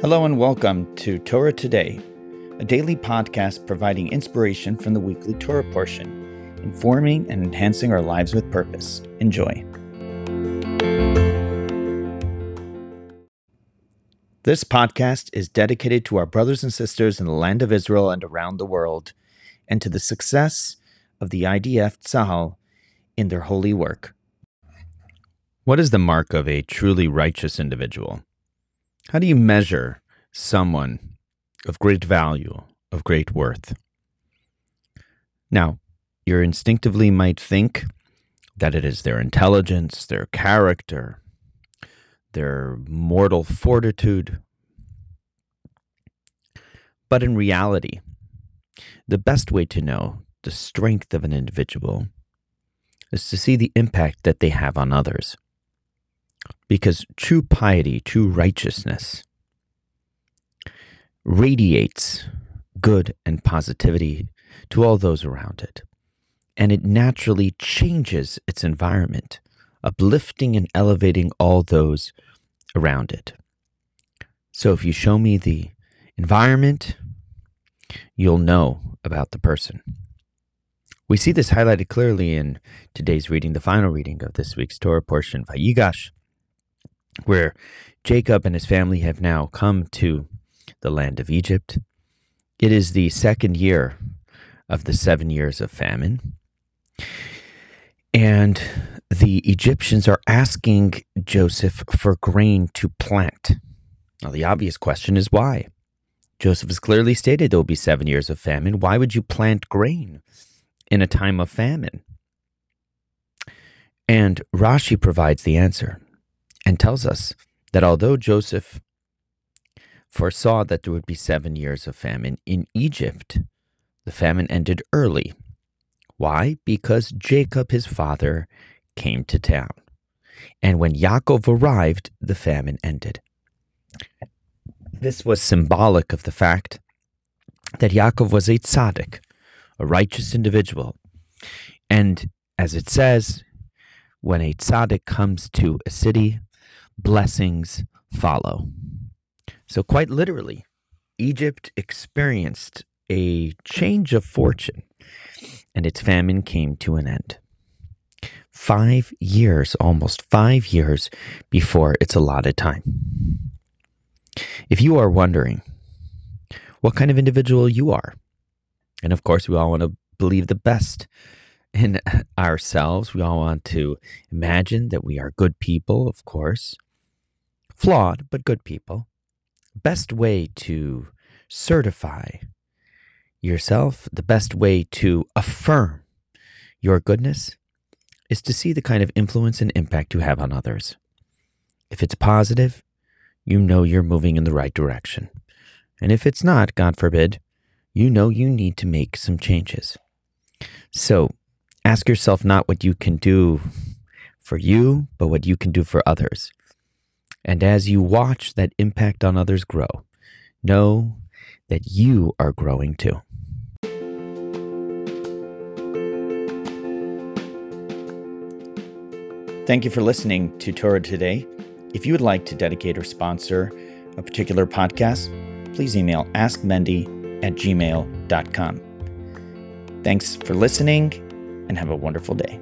Hello and welcome to Torah Today, a daily podcast providing inspiration from the weekly Torah portion, informing and enhancing our lives with purpose. Enjoy. This podcast is dedicated to our brothers and sisters in the land of Israel and around the world, and to the success of the IDF Tzahal in their holy work. What is the mark of a truly righteous individual? How do you measure someone of great value, of great worth? Now, you instinctively might think that it is their intelligence, their character, their mortal fortitude. But in reality, the best way to know the strength of an individual is to see the impact that they have on others. Because true piety, true righteousness, radiates good and positivity to all those around it. And it naturally changes its environment, uplifting and elevating all those around it. So if you show me the environment, you'll know about the person. We see this highlighted clearly in today's reading, the final reading of this week's Torah portion, Vayigash, where Jacob and his family have now come to the land of Egypt. It is the second year of the seven years of famine. And the Egyptians are asking Joseph for grain to plant. Now, the obvious question is why? Joseph has clearly stated there will be seven years of famine. Why would you plant grain in a time of famine? And Rashi provides the answer and tells us that although Joseph foresaw that there would be seven years of famine in Egypt, the famine ended early. Why? Because Jacob, his father, came to town. And when Yaakov arrived, the famine ended. This was symbolic of the fact that Yaakov was a tzaddik, a righteous individual. And as it says, when a tzaddik comes to a city, blessings follow. So, quite literally, Egypt experienced a change of fortune and its famine came to an end. Five years, almost five years before its allotted time. If you are wondering what kind of individual you are, and of course, we all want to believe the best in ourselves, we all want to imagine that we are good people, of course, flawed, but good people best way to certify yourself, the best way to affirm your goodness is to see the kind of influence and impact you have on others. If it's positive, you know you're moving in the right direction. And if it's not, God forbid, you know you need to make some changes. So ask yourself not what you can do for you, but what you can do for others. And as you watch that impact on others grow, know that you are growing too. Thank you for listening to Torah Today. If you would like to dedicate or sponsor a particular podcast, please email askmendy at gmail.com. Thanks for listening and have a wonderful day.